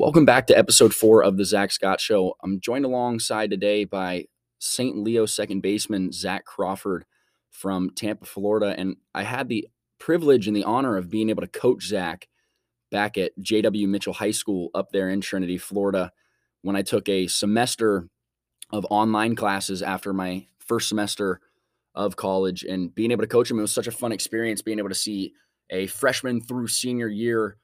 Welcome back to episode four of the Zach Scott Show. I'm joined alongside today by St. Leo second baseman Zach Crawford from Tampa, Florida. And I had the privilege and the honor of being able to coach Zach back at JW Mitchell High School up there in Trinity, Florida, when I took a semester of online classes after my first semester of college. And being able to coach him, it was such a fun experience being able to see a freshman through senior year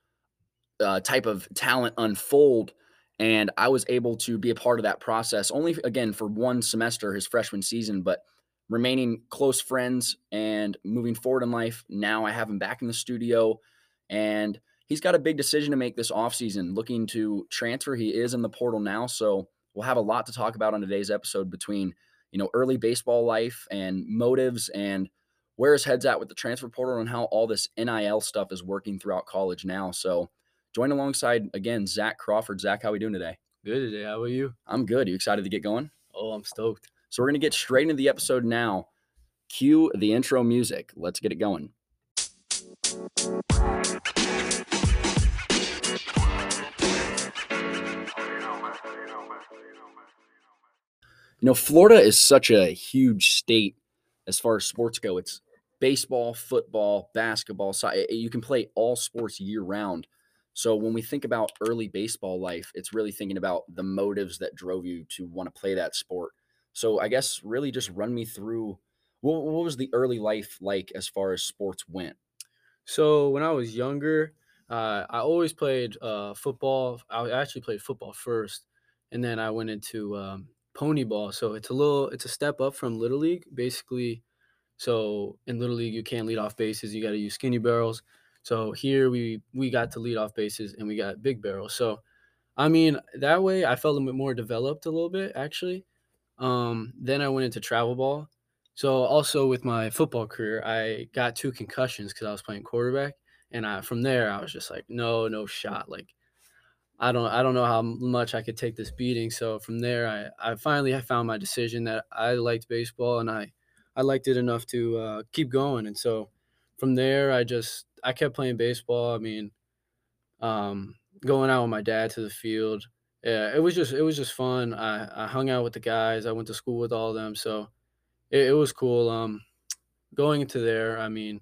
uh, type of talent unfold. And I was able to be a part of that process only, again, for one semester, his freshman season, but remaining close friends and moving forward in life. Now I have him back in the studio and he's got a big decision to make this offseason, looking to transfer. He is in the portal now. So we'll have a lot to talk about on today's episode between, you know, early baseball life and motives and where his head's at with the transfer portal and how all this NIL stuff is working throughout college now. So join alongside again, Zach Crawford. Zach, how are we doing today? Good today. How are you? I'm good. You excited to get going? Oh, I'm stoked. So we're gonna get straight into the episode now. Cue the intro music. Let's get it going. You know, Florida is such a huge state as far as sports go. It's baseball, football, basketball. So eh, eh, you can play all sports year round. So when we think about early baseball life, it's really thinking about the motives that drove you to want to play that sport. So I guess really just run me through what, what was the early life like as far as sports went? So when I was younger, uh, I always played uh, football. I actually played football first, and then I went into um, pony ball. So it's a little, it's a step up from little league, basically. So in little league, you can't lead off bases. You got to use skinny barrels. So here we we got to lead off bases and we got big barrels. So I mean that way I felt a bit more developed a little bit actually. Um, then I went into travel ball. So also with my football career, I got two concussions because I was playing quarterback, and I from there I was just like, no, no shot. Like I don't I don't know how much I could take this beating. So from there, I I finally I found my decision that I liked baseball and I I liked it enough to uh, keep going. And so from there, I just I kept playing baseball. I mean, um, going out with my dad to the field. Yeah, it was just it was just fun. I, I hung out with the guys. I went to school with all of them, so it, it was cool. Um, going into there, I mean,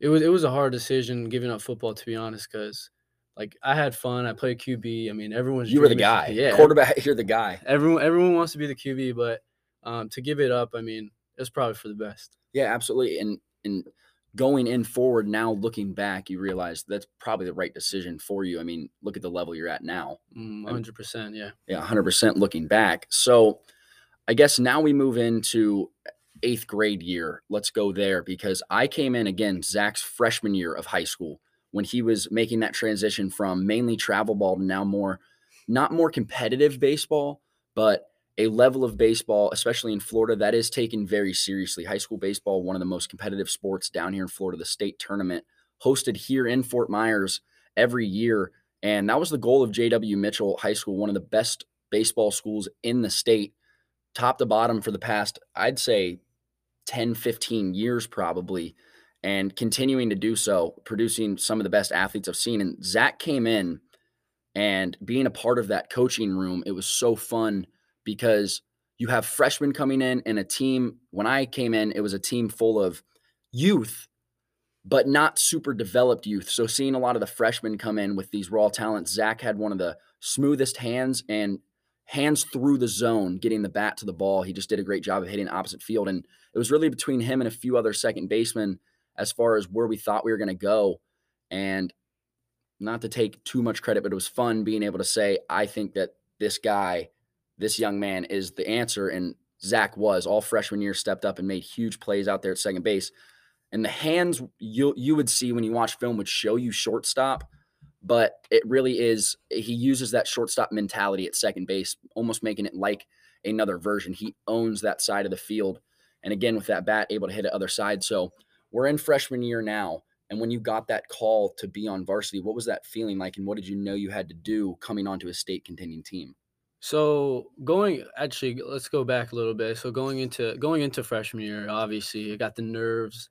it was it was a hard decision giving up football to be honest, because like I had fun. I played QB. I mean, everyone's you were the guy. Yeah, quarterback. You're the guy. Everyone everyone wants to be the QB, but um, to give it up, I mean, it's probably for the best. Yeah, absolutely. And and going in forward now looking back you realize that's probably the right decision for you. I mean look at the level you're at now. 100% mm, yeah. Yeah 100% looking back. So i guess now we move into eighth grade year. Let's go there because i came in again zach's freshman year of high school when he was making that transition from mainly travel ball to now more not more competitive baseball but a level of baseball, especially in Florida, that is taken very seriously. High school baseball, one of the most competitive sports down here in Florida, the state tournament hosted here in Fort Myers every year. And that was the goal of JW Mitchell High School, one of the best baseball schools in the state, top to bottom for the past, I'd say 10, 15 years probably, and continuing to do so, producing some of the best athletes I've seen. And Zach came in and being a part of that coaching room, it was so fun because you have freshmen coming in and a team. When I came in, it was a team full of youth, but not super developed youth. So seeing a lot of the freshmen come in with these raw talents, Zach had one of the smoothest hands and hands through the zone, getting the bat to the ball. He just did a great job of hitting opposite field. And it was really between him and a few other second basemen as far as where we thought we were going to go. And not to take too much credit, but it was fun being able to say, I think that this guy this young man is the answer. And Zach was all freshman year, stepped up and made huge plays out there at second base. And the hands you you would see when you watch film would show you shortstop, but it really is he uses that shortstop mentality at second base, almost making it like another version. He owns that side of the field. And again, with that bat, able to hit it other side. So we're in freshman year now. And when you got that call to be on varsity, what was that feeling like? And what did you know you had to do coming onto a state contending team? So going actually, let's go back a little bit. So going into going into freshman year, obviously, I got the nerves.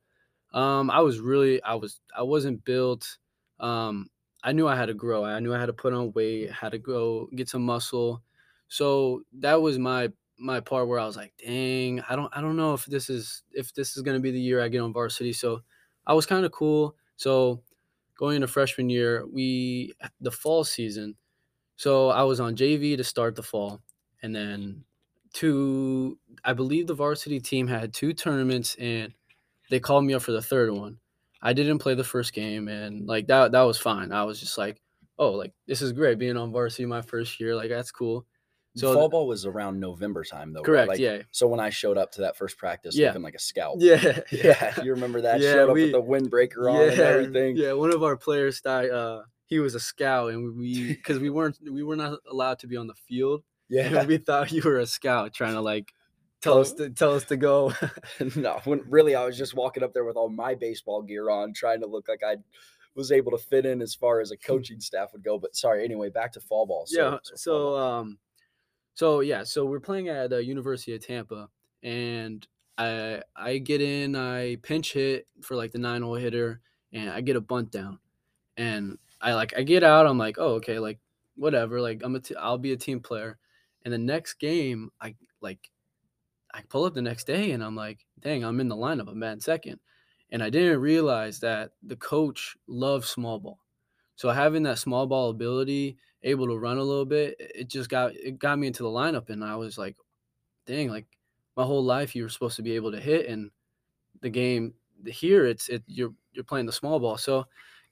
Um, I was really, I was, I wasn't built. Um, I knew I had to grow. I knew I had to put on weight, had to go get some muscle. So that was my my part where I was like, dang, I don't I don't know if this is if this is gonna be the year I get on varsity. So I was kind of cool. So going into freshman year, we the fall season. So I was on JV to start the fall, and then two. I believe the varsity team had two tournaments, and they called me up for the third one. I didn't play the first game, and like that that was fine. I was just like, oh, like this is great being on varsity my first year. Like that's cool. So fall ball was around November time though. Correct. Right? Like, yeah. So when I showed up to that first practice, Yeah. looking like a scout. Yeah. Yeah, you remember that? Yeah, Showed up we- with the windbreaker on and everything. Yeah, one of our players thought uh, he was a scout, and we because we weren't we were not allowed to be on the field. Yeah. we thought you were a scout trying to like tell us to tell us to go. no, when really I was just walking up there with all my baseball gear on, trying to look like I was able to fit in as far as a coaching staff would go. But sorry, anyway, back to fall ball. So, yeah. So ball. um, so yeah, so we're playing at the University of Tampa, and I I get in, I pinch hit for like the nine hole hitter, and I get a bunt down, and I like I get out, I'm like, oh okay, like whatever, like I'm a t- I'll be a team player, and the next game I like I pull up the next day, and I'm like, dang, I'm in the lineup, I'm at second, and I didn't realize that the coach loves small ball. So having that small ball ability, able to run a little bit, it it just got it got me into the lineup, and I was like, dang, like my whole life you were supposed to be able to hit, and the game here it's it you're you're playing the small ball. So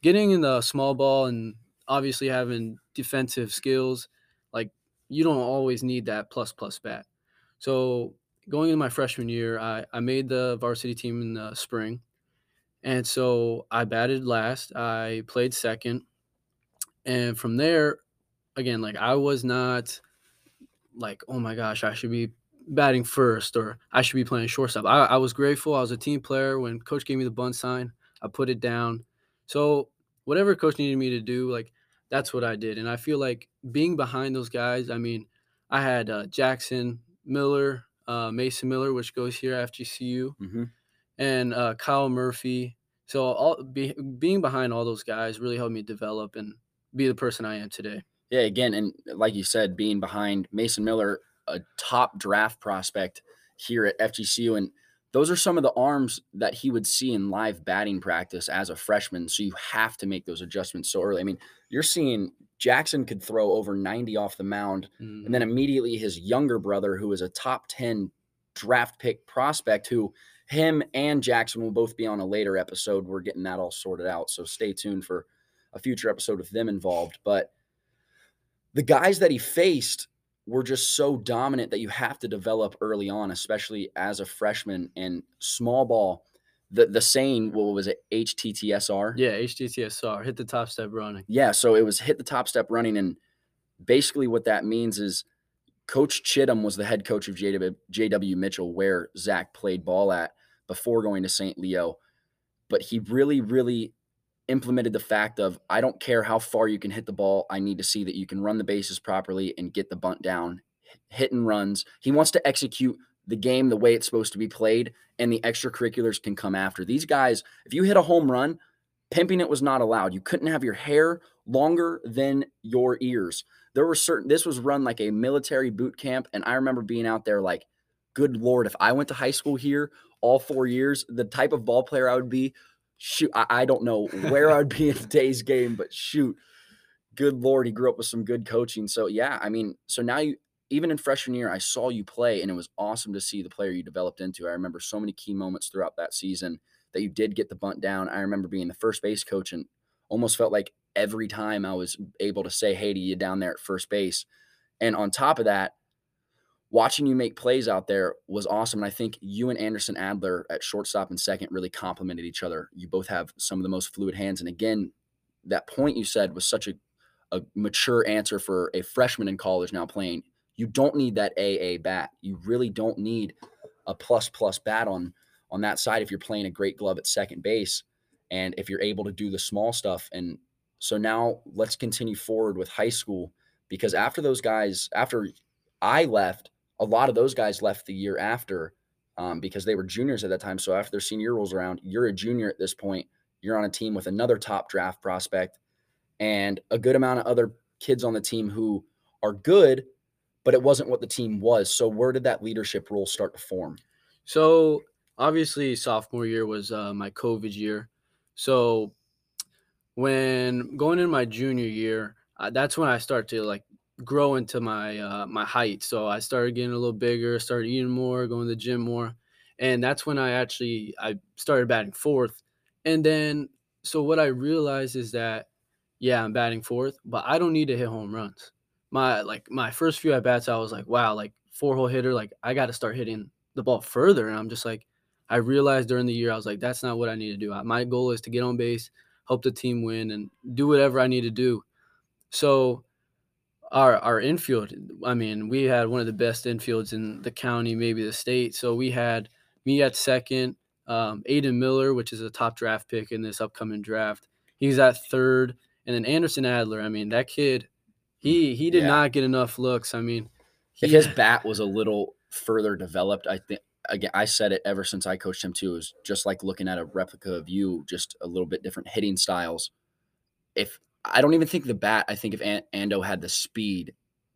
getting in the small ball and obviously having defensive skills, like you don't always need that plus plus bat. So going into my freshman year, I, I made the varsity team in the spring. And so I batted last. I played second. And from there, again, like I was not like, oh my gosh, I should be batting first or I should be playing shortstop. I, I was grateful. I was a team player. When coach gave me the bunt sign, I put it down. So whatever coach needed me to do, like that's what I did. And I feel like being behind those guys, I mean, I had uh, Jackson Miller, uh, Mason Miller, which goes here at FGCU, Mhm. and uh, Kyle Murphy. So all be, being behind all those guys really helped me develop and be the person I am today. Yeah, again, and like you said, being behind Mason Miller, a top draft prospect here at FGCU, and those are some of the arms that he would see in live batting practice as a freshman. So you have to make those adjustments so early. I mean, you're seeing Jackson could throw over 90 off the mound, and then mm-hmm. immediately his younger brother, who is a top 10 draft pick prospect, who him and Jackson will both be on a later episode. We're getting that all sorted out. So stay tuned for a future episode with them involved. But the guys that he faced were just so dominant that you have to develop early on, especially as a freshman and small ball. The the saying, what was it, HTTSR? yeah, HTTSR, hit the top step running. Yeah, so it was hit the top step running, and basically what that means is Coach Chittum was the head coach of JW, JW Mitchell, where Zach played ball at before going to St. Leo. But he really, really implemented the fact of I don't care how far you can hit the ball. I need to see that you can run the bases properly and get the bunt down, hit and runs. He wants to execute the game the way it's supposed to be played, and the extracurriculars can come after. These guys, if you hit a home run, pimping it was not allowed. You couldn't have your hair longer than your ears. There were certain this was run like a military boot camp, and I remember being out there like, good lord, if I went to high school here all four years, the type of ball player I would be, shoot, I, I don't know where I'd be in today's game, but shoot, good lord, he grew up with some good coaching. So yeah, I mean, so now you even in freshman year, I saw you play, and it was awesome to see the player you developed into. I remember so many key moments throughout that season that you did get the bunt down. I remember being the first base coach and almost felt like every time I was able to say hey to you down there at first base. And on top of that, watching you make plays out there was awesome. And I think you and Anderson Adler at shortstop and second really complemented each other. You both have some of the most fluid hands. And again, that point you said was such a, a mature answer for a freshman in college now playing. You don't need that AA bat. You really don't need a plus plus bat on on that side if you're playing a great glove at second base and if you're able to do the small stuff. And so now let's continue forward with high school because after those guys, after I left, a lot of those guys left the year after um, because they were juniors at that time. So after their senior rolls around, you're a junior at this point. You're on a team with another top draft prospect, and a good amount of other kids on the team who are good, but it wasn't what the team was. So where did that leadership role start to form? So obviously, sophomore year was uh, my COVID year. So when going into my junior year, uh, that's when I start to like grow into my uh, my height. So I started getting a little bigger, started eating more, going to the gym more, and that's when I actually I started batting fourth. And then so what I realized is that yeah, I'm batting fourth, but I don't need to hit home runs. My like my first few at bats, I was like, wow, like four hole hitter, like I got to start hitting the ball further. And I'm just like, I realized during the year, I was like, that's not what I need to do. My goal is to get on base, help the team win, and do whatever I need to do. So our our infield, I mean, we had one of the best infields in the county, maybe the state. So we had me at second, um, Aidan Miller, which is a top draft pick in this upcoming draft. He's at third, and then Anderson Adler. I mean, that kid, he he did yeah. not get enough looks. I mean, he, if his bat was a little further developed, I think again, I said it ever since I coached him too. It was just like looking at a replica of you, just a little bit different hitting styles. If I don't even think the bat, I think if Ando had the speed,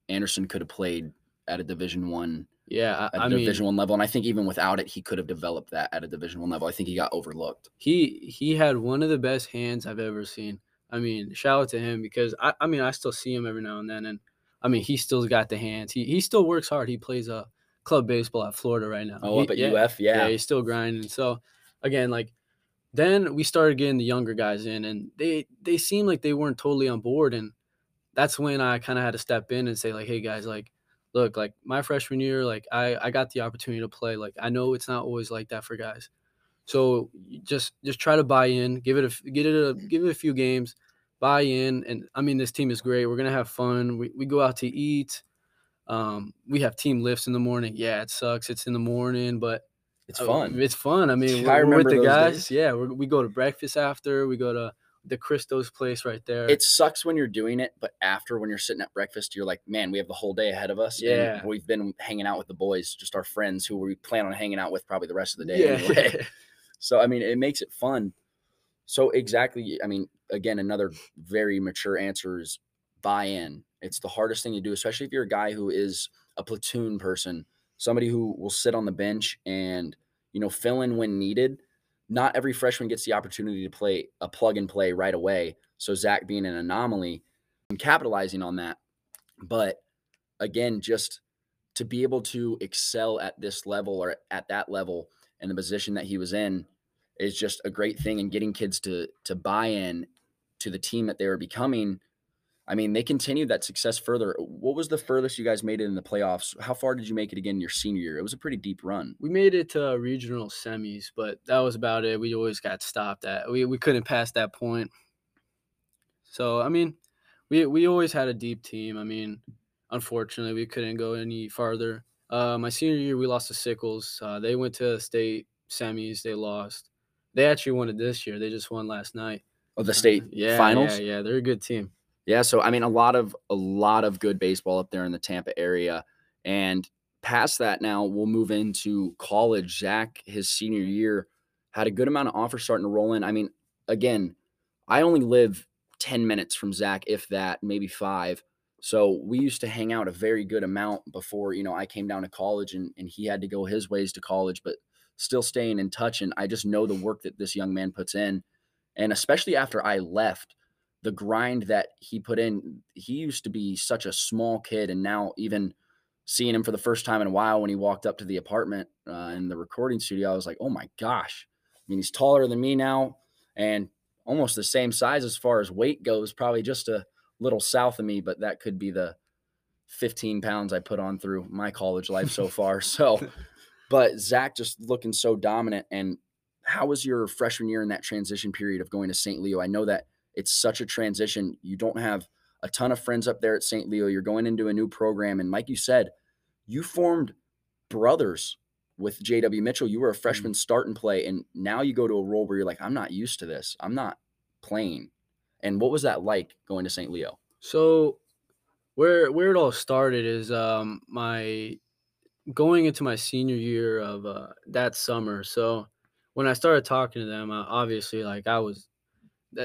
Anderson could have played at a Division One. Yeah, at a I Division One level, and I think even without it, he could have developed that at a Division One level. I think he got overlooked. He he had one of the best hands I've ever seen. I mean, shout out to him because I, I mean I still see him every now and then, and I mean he still got the hands. He he still works hard. He plays a club baseball at Florida right now. Oh, up at yeah, UF, yeah. Yeah, he's still grinding. So again, like then we started getting the younger guys in and they they seemed like they weren't totally on board. And that's when I kind of had to step in and say, like, hey guys, like, look, like my freshman year, like I, I got the opportunity to play. Like I know it's not always like that for guys. So just just try to buy in, give it a get it a give it a few games, buy in, and I mean this team is great. We're gonna have fun. We we go out to eat. Um, we have team lifts in the morning. Yeah, it sucks. It's in the morning, but it's fun. Uh, it's fun. I mean, we're, we're with the guys. Days. Yeah, we go to breakfast after. We go to the Christos place right there. It sucks when you're doing it, but after when you're sitting at breakfast, you're like, man, we have the whole day ahead of us. Yeah, we've been hanging out with the boys, just our friends who we plan on hanging out with probably the rest of the day. Yeah. Anyway. so I mean, it makes it fun. So exactly, I mean, again, another very mature answer is buy in. It's the hardest thing to do, especially if you're a guy who is a platoon person, somebody who will sit on the bench and, you know, fill in when needed. Not every freshman gets the opportunity to play a plug and play right away. So Zach being an anomaly and capitalizing on that. But again, just to be able to excel at this level or at that level and the position that he was in is just a great thing and getting kids to to buy in to the team that they were becoming I mean, they continued that success further. What was the furthest you guys made it in the playoffs? How far did you make it again your senior year? It was a pretty deep run. We made it to regional semis, but that was about it. We always got stopped at. We we couldn't pass that point. So I mean, we we always had a deep team. I mean, unfortunately, we couldn't go any farther. Uh, my senior year, we lost to Sickles. Uh, they went to state semis. They lost. They actually won it this year. They just won last night. Oh, the state uh, yeah, finals. Yeah, yeah, they're a good team. Yeah, so I mean, a lot of a lot of good baseball up there in the Tampa area, and past that, now we'll move into college. Zach, his senior year, had a good amount of offers starting to roll in. I mean, again, I only live ten minutes from Zach, if that, maybe five. So we used to hang out a very good amount before you know I came down to college, and and he had to go his ways to college, but still staying in touch. And I just know the work that this young man puts in, and especially after I left the grind that he put in. He used to be such a small kid, and now even seeing him for the first time in a while when he walked up to the apartment uh, in the recording studio, I was like, oh my gosh. I mean, he's taller than me now and almost the same size as far as weight goes, probably just a little south of me, but that could be the 15 pounds I put on through my college life so far. So, but Zach just looking so dominant. And how was your freshman year in that transition period of going to St. Leo? I know that it's such a transition. You don't have a ton of friends up there at St. Leo. You're going into a new program. And like you said, you formed brothers with JW Mitchell. You were a mm-hmm. freshman start and play. And now you go to a role where you're like, I'm not used to this. I'm not playing. And what was that like going to St. Leo? So where where it all started is um my going into my senior year of uh, that summer. So when I started talking to them, uh, obviously like I was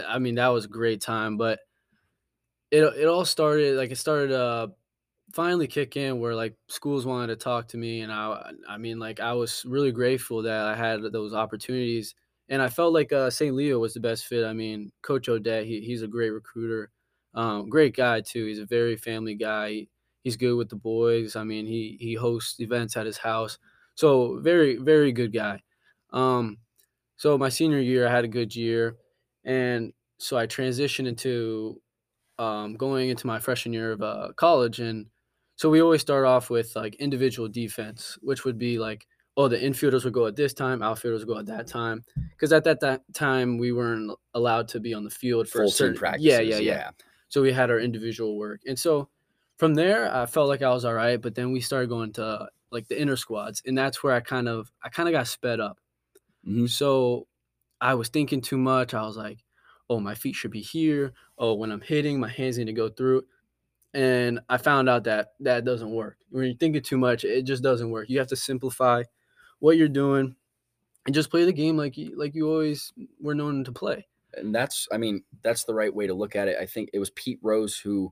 I mean, that was a great time. But it it all started like it started uh finally kick in where like schools wanted to talk to me and I I mean like I was really grateful that I had those opportunities and I felt like uh, St. Leo was the best fit. I mean, Coach Odette, he, he's a great recruiter, um, great guy too. He's a very family guy. He, he's good with the boys. I mean, he he hosts events at his house, so very very good guy. Um, so my senior year, I had a good year, and so I transitioned into um, going into my freshman year of uh, college, and so we always start off with like individual defense, which would be like, oh, the infielders would go at this time, outfielders would go at that time, because at that, that time we weren't allowed to be on the field for Full certain team practices. Yeah, yeah, yeah. So we had our individual work, and so from there, I felt like I was all right. But then we started going to like the inner squads, and that's where I kind of I kind of got sped up. Mhm. So I was thinking too much. I was like, oh, my feet should be here. Oh, when I'm hitting, my hands need to go through. And I found out that that doesn't work. When you're thinking too much, it just doesn't work. You have to simplify what you're doing and just play the game like you like you always were known to play. and that's i mean that's the right way to look at it i think it was pete rose who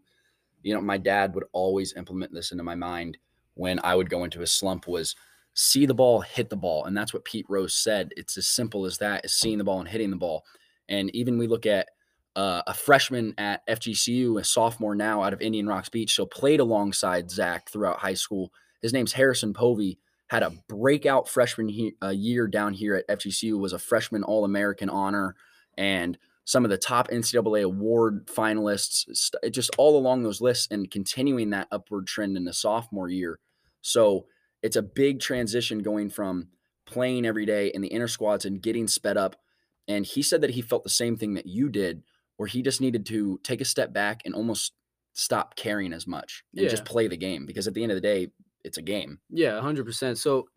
you know my dad would always implement this into my mind when i would go into a slump was see the ball hit the ball and that's what pete rose said it's as simple as that is seeing the ball and hitting the ball and even we look at uh, a freshman at fgcu a sophomore now out of indian rocks beach so played alongside zach throughout high school his name's harrison povey had a breakout freshman he- uh, year down here at fgcu was a freshman all-american honor and some of the top NCAA award finalists, st- just all along those lists, and continuing that upward trend in the sophomore year. So it's a big transition going from playing every day in the inner squads and getting sped up. And he said that he felt the same thing that you did, where he just needed to take a step back and almost stop caring as much and just play the game because at the end of the day, it's a game. Yeah, hundred percent. So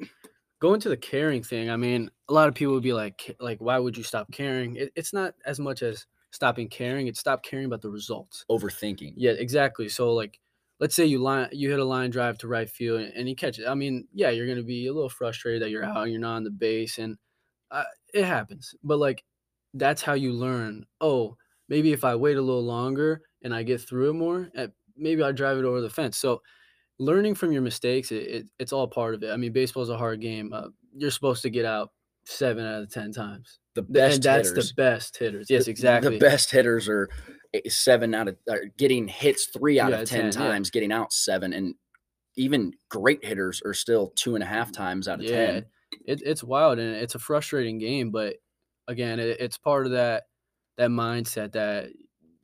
going to the caring thing, I mean, a lot of people would be like, like, why would you stop caring? It, it's not as much as stopping caring; it's stop caring about the results. Overthinking. Yeah, exactly. So like, let's say you line you hit a line drive to right field and, you catch it. I mean, yeah, you're gonna be a little frustrated that you're out and you're not on the base, and uh, it happens. But like, that's how you learn. Oh, maybe if I wait a little longer and I get through it more, eh, maybe I drive it over the fence. So learning from your mistakes, it, it, it's all part of it. I mean, baseball is a hard game. Uh, you're supposed to get out seven out of ten times, The best and that's hitters. the best hitters. Yes, exactly. The best hitters are seven out of getting hits three out Three of out of 10, 10, yeah. times, getting out seven, and even great hitters are still two and a half times out of yeah, ten. it, it's wild and it's a frustrating game, but again, it, it's part of that that mindset that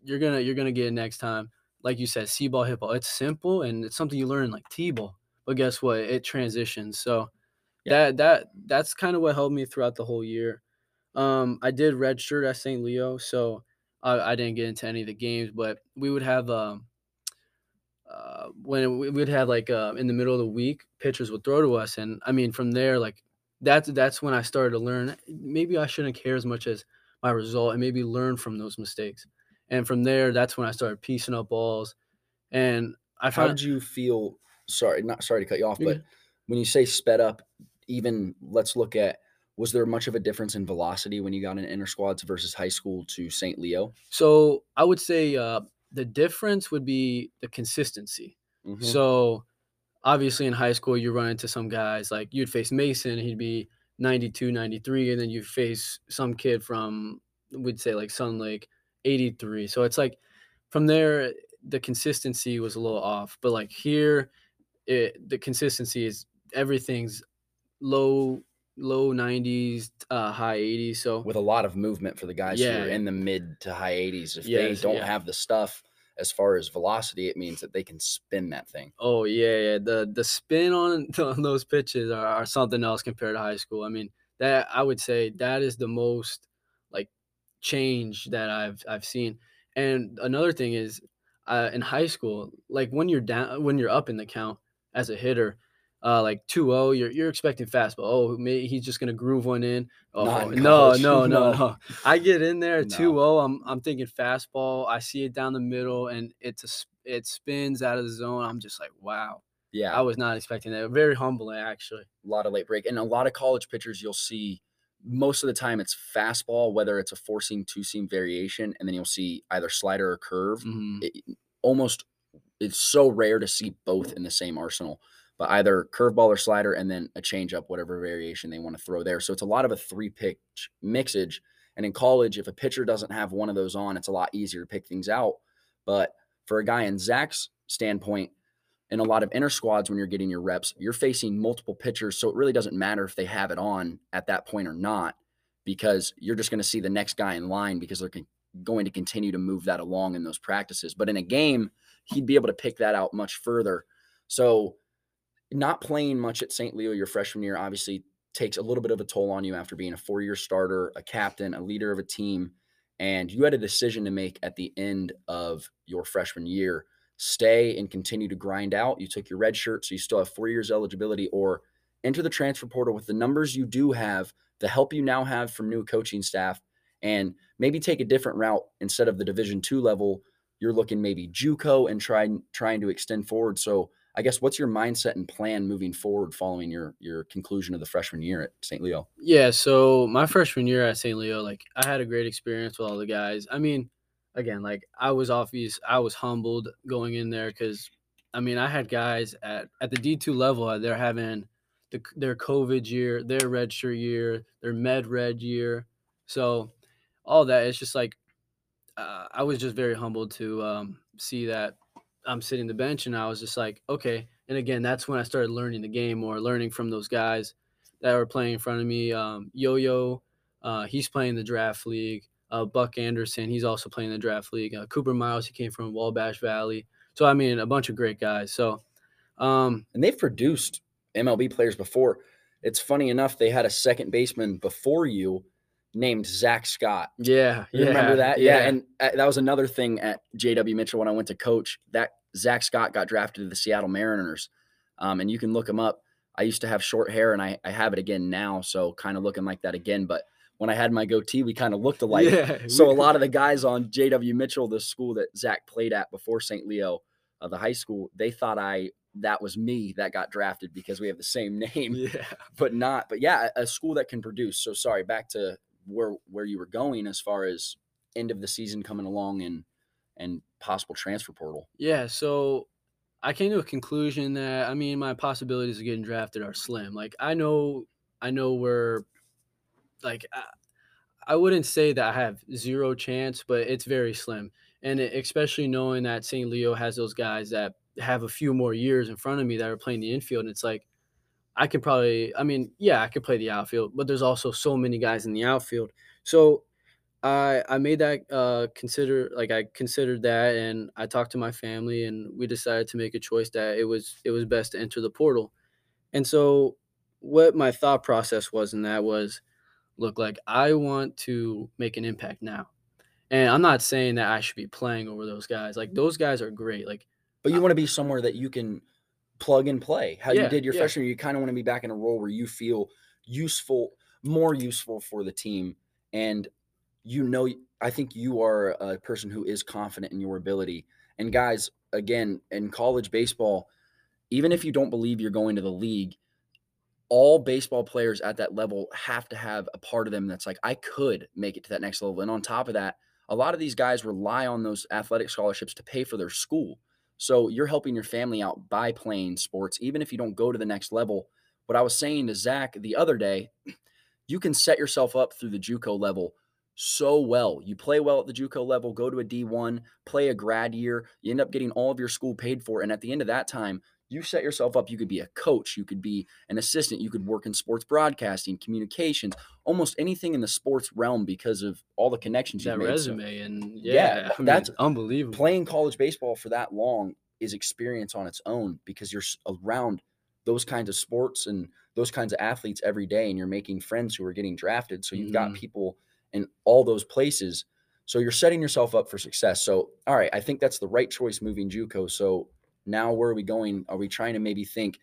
you're gonna you're gonna get it next time. Like you said, See ball, hit ball. It's simple and it's something you learn like t ball. But guess what? It transitions. So Yeah. that that that's kind of what helped me throughout the whole year. Um, I did redshirt at St. Leo, so I, I didn't get into any of the games, but we would have um uh, when we would have like uh, in the middle of the week, pitchers would throw to us, and I mean from there, like that's that's when I started to learn. Maybe I shouldn't care as much as my result, and maybe learn from those mistakes. And from there, that's when I started piecing up balls, and I How found did you feel? Sorry, not sorry to cut you off, but when you say sped up, even let's look at was there much of a difference in velocity when you got in inner squads versus high school to St. Leo? so I would say uh, the difference would be the consistency. Mhm. So obviously in high school you run into some guys like you'd face Mason, he'd be 92, 93 and then you face some kid from we'd say like Sunlake 83. So it's like from there the consistency was a little off, but like here it the consistency is everything's low low 90s, uh high 80s. So with a lot of movement for the guys who are in the mid to high 80s. If Yes, they don't yeah. have the stuff as far as velocity, it means that they can spin that thing. Oh yeah, yeah. The the spin on, on those pitches are, are something else compared to high school. I mean, that I would say that is the most like change that I've I've seen. And another thing is, uh, in high school, like when you're down, when you're up in the count as a hitter, uh, like 2-0, you're you're expecting fastball. Oh, may, he's just gonna groove one in. Oh no, no, no, No. I get in there No. 2-0. I'm I'm thinking fastball. I see it down the middle, and it's a it spins out of the zone. I'm just like, wow. Yeah, I was not expecting that. Very humbling, actually. a lot of late break. And a lot of college pitchers, you'll see most of the time it's fastball, whether it's a four seam, two seam variation, and then you'll see either slider or curve. Mhm. It- almost it's so rare to see both in the same arsenal, but either curveball or slider and then a changeup, whatever variation they want to throw there. So it's a lot of a three pitch mixage. And in college, if a pitcher doesn't have one of those on, it's a lot easier to pick things out. But for a guy in Zach's standpoint, in a lot of inner squads, when you're getting your reps, you're facing multiple pitchers. So it really doesn't matter if they have it on at that point or not, because you're just going to see the next guy in line because they're going to continue to move that along in those practices. But in a game, he'd be able to pick that out much further. So, not playing much at St. Leo your freshman year obviously takes a little bit of a toll on you after being a four year starter, a captain, a leader of a team. And you had a decision to make at the end of your freshman year stay and continue to grind out. You took your red shirt, so you still have four years eligibility, or enter the transfer portal with the numbers you do have, the help you now have from new coaching staff, and maybe take a different route instead of the Division two level. You're looking maybe JUCO and trying trying to extend forward. So I guess what's your mindset and plan moving forward following your your conclusion of the freshman year at St. Leo? Yeah, so my freshman year at St. Leo, like I had a great experience with all the guys. I mean, again, like I was obvious, I was humbled going in there because, I mean, I had guys at at the D two level, they're having the, their COVID year, their redshirt year, their med red year, so all that. It's just like uh, I was just very humbled to um, see that I'm sitting the bench, and I was just like, okay. And again, that's when I started learning the game or learning from those guys that were playing in front of me. Um, Yo Yo, uh, he's playing the draft league. Uh, Buck Anderson, he's also playing the draft league. Uh, Cooper Miles, he came from Wabash Valley. So I mean, a bunch of great guys. So, um, and they've produced MLB players before. It's funny enough, they had a second baseman before you named Zach Scott. Yeah, you yeah, remember that? Yeah. yeah, and uh, that was another thing at JW Mitchell when I went to coach. That Zach Scott got drafted to the Seattle Mariners, um, and you can look him up. I used to have short hair, and I, I have it again now, so kind of looking like that again. But when I had my goatee, we kind of looked alike. Yeah, so a lot of the guys on JW Mitchell, the school that Zach played at before St. Leo, uh, the high school, they thought I that was me that got drafted because we have the same name. Yeah, but not. But yeah, a school that can produce. So sorry, back to where where you were going as far as end of the season coming along and and possible transfer portal. Yeah, so I came to a conclusion that I mean my possibilities of getting drafted are slim. Like I know I know we're like I, I wouldn't say that I have zero chance, but it's very slim. And especially knowing that St. Leo has those guys that have a few more years in front of me that are playing the infield, and it's like I could probably, I mean, yeah, I could play the outfield, but there's also so many guys in the outfield. So I I made that uh consider like I considered that and I talked to my family and we decided to make a choice that it was it was best to enter the portal. And so what my thought process was in that was look like I want to make an impact now. And I'm not saying that I should be playing over those guys. Like those guys are great. Like but you want to be somewhere that you can plug and play. How yeah, you did your yeah. freshman year, you kind of want to be back in a role where you feel useful, more useful for the team and you know, I think you are a person who is confident in your ability. And guys, again, in college baseball, even if you don't believe you're going to the league, all baseball players at that level have to have a part of them that's like, I could make it to that next level. And on top of that, a lot of these guys rely on those athletic scholarships to pay for their school. So you're helping your family out by playing sports, even if you don't go to the next level. What I was saying to Zach the other day, you can set yourself up through the JUCO level so well. You play well at the JUCO level, go to a D1, play a grad year, you end up getting all of your school paid for. And at the end of that time, you set yourself up. You could be a coach, you could be an assistant, you could work in sports broadcasting, communications, almost anything in the sports realm because of all the connections that made. resume and yeah, yeah I mean, that's unbelievable. Playing college baseball for that long is experience on its own because you're around those kinds of sports and those kinds of athletes every day and you're making friends who are getting drafted. So you've mm-hmm. got people in all those places. So you're setting yourself up for success. So, all right, I think that's the right choice moving JUCO. So now where are we going? Are we trying to maybe think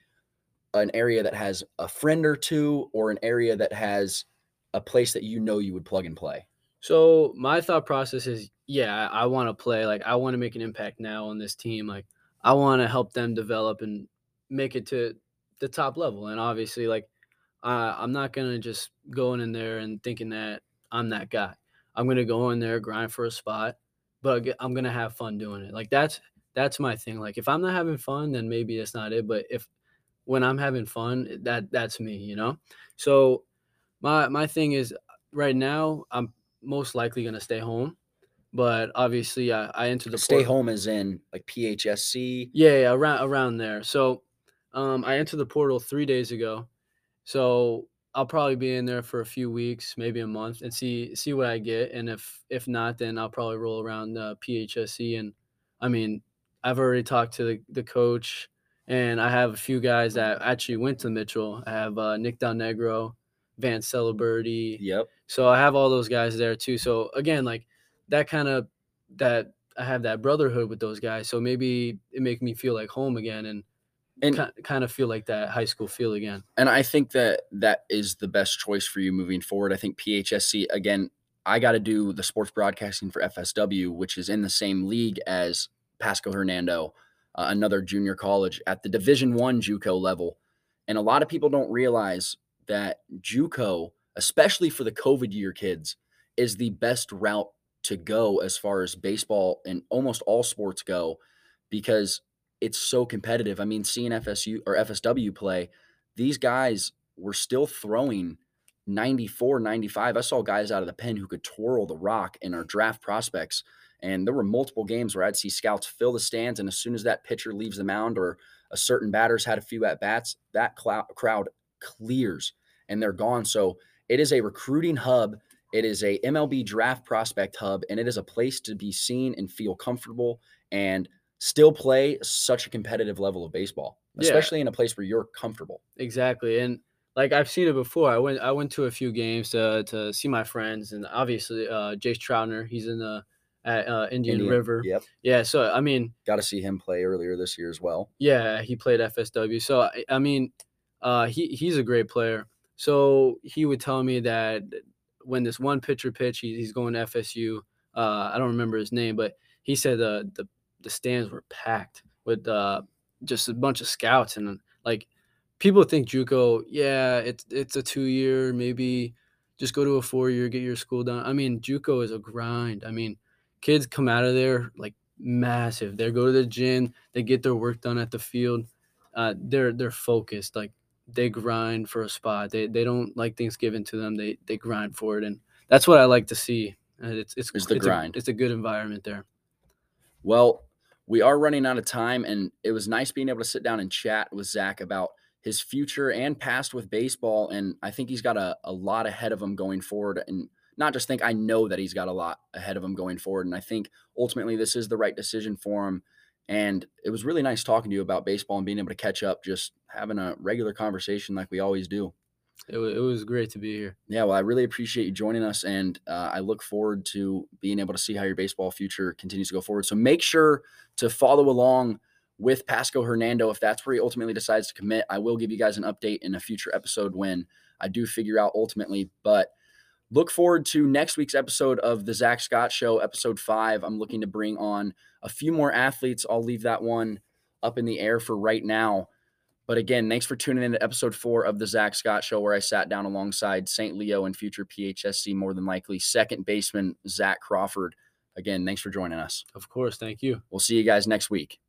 an area that has a friend or two or an area that has a place that you know you would plug and play? So my thought process is, yeah, I, want to play. Like I want to make an impact now on this team. Like I want to help them develop and make it to the top level. And obviously, like I'm not gonna just going in there and thinking that I'm that guy. I'm gonna go in there, grind for a spot, but I'm gonna have fun doing it. Like that's that's my thing. Like if I'm not having fun, then maybe it's not it. But if when I'm having fun, that that's me, you know. So my my thing is right now I'm most likely gonna stay home, but obviously I, I entered the Stay home is in like PHSC. Yeah, yeah, around around there. So um, I entered the portal three days ago, so I'll probably be in there for a few weeks, maybe a month, and see see what I get. And if if not, then I'll probably roll around uh, PHSC. And I mean, I've already talked to the, the coach, and I have a few guys that actually went to Mitchell. I have uh, Nick Del Negro, Van Celebrity. Yep. So I have all those guys there too. So again, like that kind of that I have that brotherhood with those guys. So maybe it make me feel like home again and And kind of feel like that high school feel again. and I think that that is the best choice for you moving forward. I think PHSC again. I got to do the sports broadcasting for FSW, which is in the same league as Pasco Hernando, uh, another junior college at the Division One JUCO level. And a lot of people don't realize that JUCO, especially for the COVID year kids, is the best route to go as far as baseball and almost all sports go, because it's so competitive. I mean, seeing FSU or FSW play, these guys were still throwing 94, 95. I saw guys out of the pen who could twirl the rock in our draft prospects. And there were multiple games where I'd see scouts fill the stands. And as soon as that pitcher leaves the mound or a certain batter's had a few at bats, that clou- crowd clears and they're gone. So it is a recruiting hub. It is a MLB draft prospect hub, and it is a place to be seen and feel comfortable and still play such a competitive level of baseball, Yeah. especially in a place where you're comfortable. Exactly. And like I've seen it before. I went I went to a few games to to see my friends and obviously uh Jace Troutner, he's in the at uh, Indian, Indian- River. Yep. Yeah, so I mean, Got to see him play earlier this year as well. yeah, he played FSW. So I, I mean, uh he he's a great player. So he would tell me that when this one pitcher pitch, he, he's going to FSU. Uh I don't remember his name, but he said uh, the the stands were packed with uh just a bunch of scouts and like people think JUCO, yeah, it's it's a two year, maybe just go to a four year, get your school done. I mean, JUCO is a grind. I mean, kids come out of there like massive. They go to the gym, they get their work done at the field. Uh, they're they're focused. Like they grind for a spot. They they don't like things given to them. They they grind for it, and that's what I like to see. And it's it's Is the it's grind. A, it's a good environment there. Well, we are running out of time, and it was nice being able to sit down and chat with Zach about his future and past with baseball. And I think he's got a, a lot ahead of him going forward. And not just think, I know that he's got a lot ahead of him going forward. And I think ultimately this is the right decision for him. And it was really nice talking to you about baseball and being able to catch up, just having a regular conversation like we always do. It, wa- it was great to be here. Yeah, well, I really appreciate you joining us, and uh, I look forward to being able to see how your baseball future continues to go forward. So make sure to follow along with Pasco Hernando if that's where he ultimately decides to commit. I will give you guys an update in a future episode when I do figure out ultimately. But look forward to next week's episode of the Zach Scott Show, episode five. I'm looking to bring on a few more athletes. I'll leave that one up in the air for right now. But again, thanks for tuning in to episode four of the Zach Scott Show, where I sat down alongside St. Leo and future PHSC, more than likely, second baseman Zach Crawford. Again, thanks for joining us. Of course, thank you. We'll see you guys next week.